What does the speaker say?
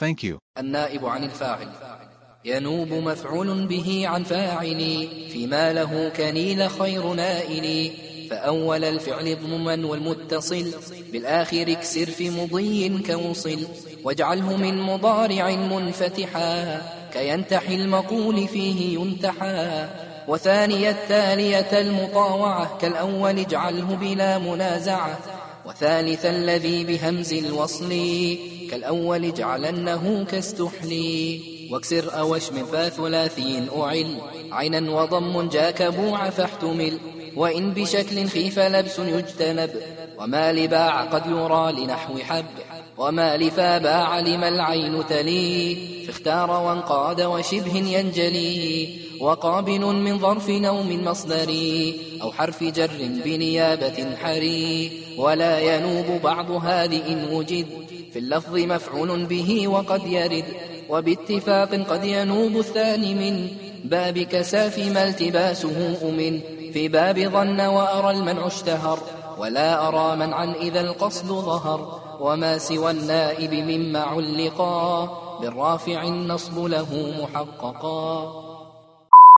Thank you. النائب عن الفاعل. ينوب مفعول به عن فاعل فيما له كنيل خير نائل. فأول الفعل اضمما والمتصل بالآخر اكسر في مضي كوصل. واجعله من مضارع منفتحا كينتحي المقول فيه ينتحى وثاني التالية المطاوعة كالأول اجعله بلا منازعة. وثالث الذي بهمز الوصل كالأول اجعلنه كاستحلي واكسر أوش من فثلاثي أعل عينا وضم جاك بوع فاحتمل. وإن بشكل خيف لبس يجتنب وما لباع قد يرى لنحو حب وما لفا باع لما العين تلي فاختار وانقاد وشبه ينجلي وقابل من ظرف نوم مصدري أو حرف جر بنيابة حري. ولا ينوب بعض هذه إن وجد في اللفظ مفعول به وقد يرد وباتفاق قد ينوب الثاني من باب كساف ما التباسه أمن. في باب ظن وأرى المنع اشتهر ولا أرى منعا إذا القصد ظهر. وما سوى النائب مما علقا بالرافع النصب له محققا.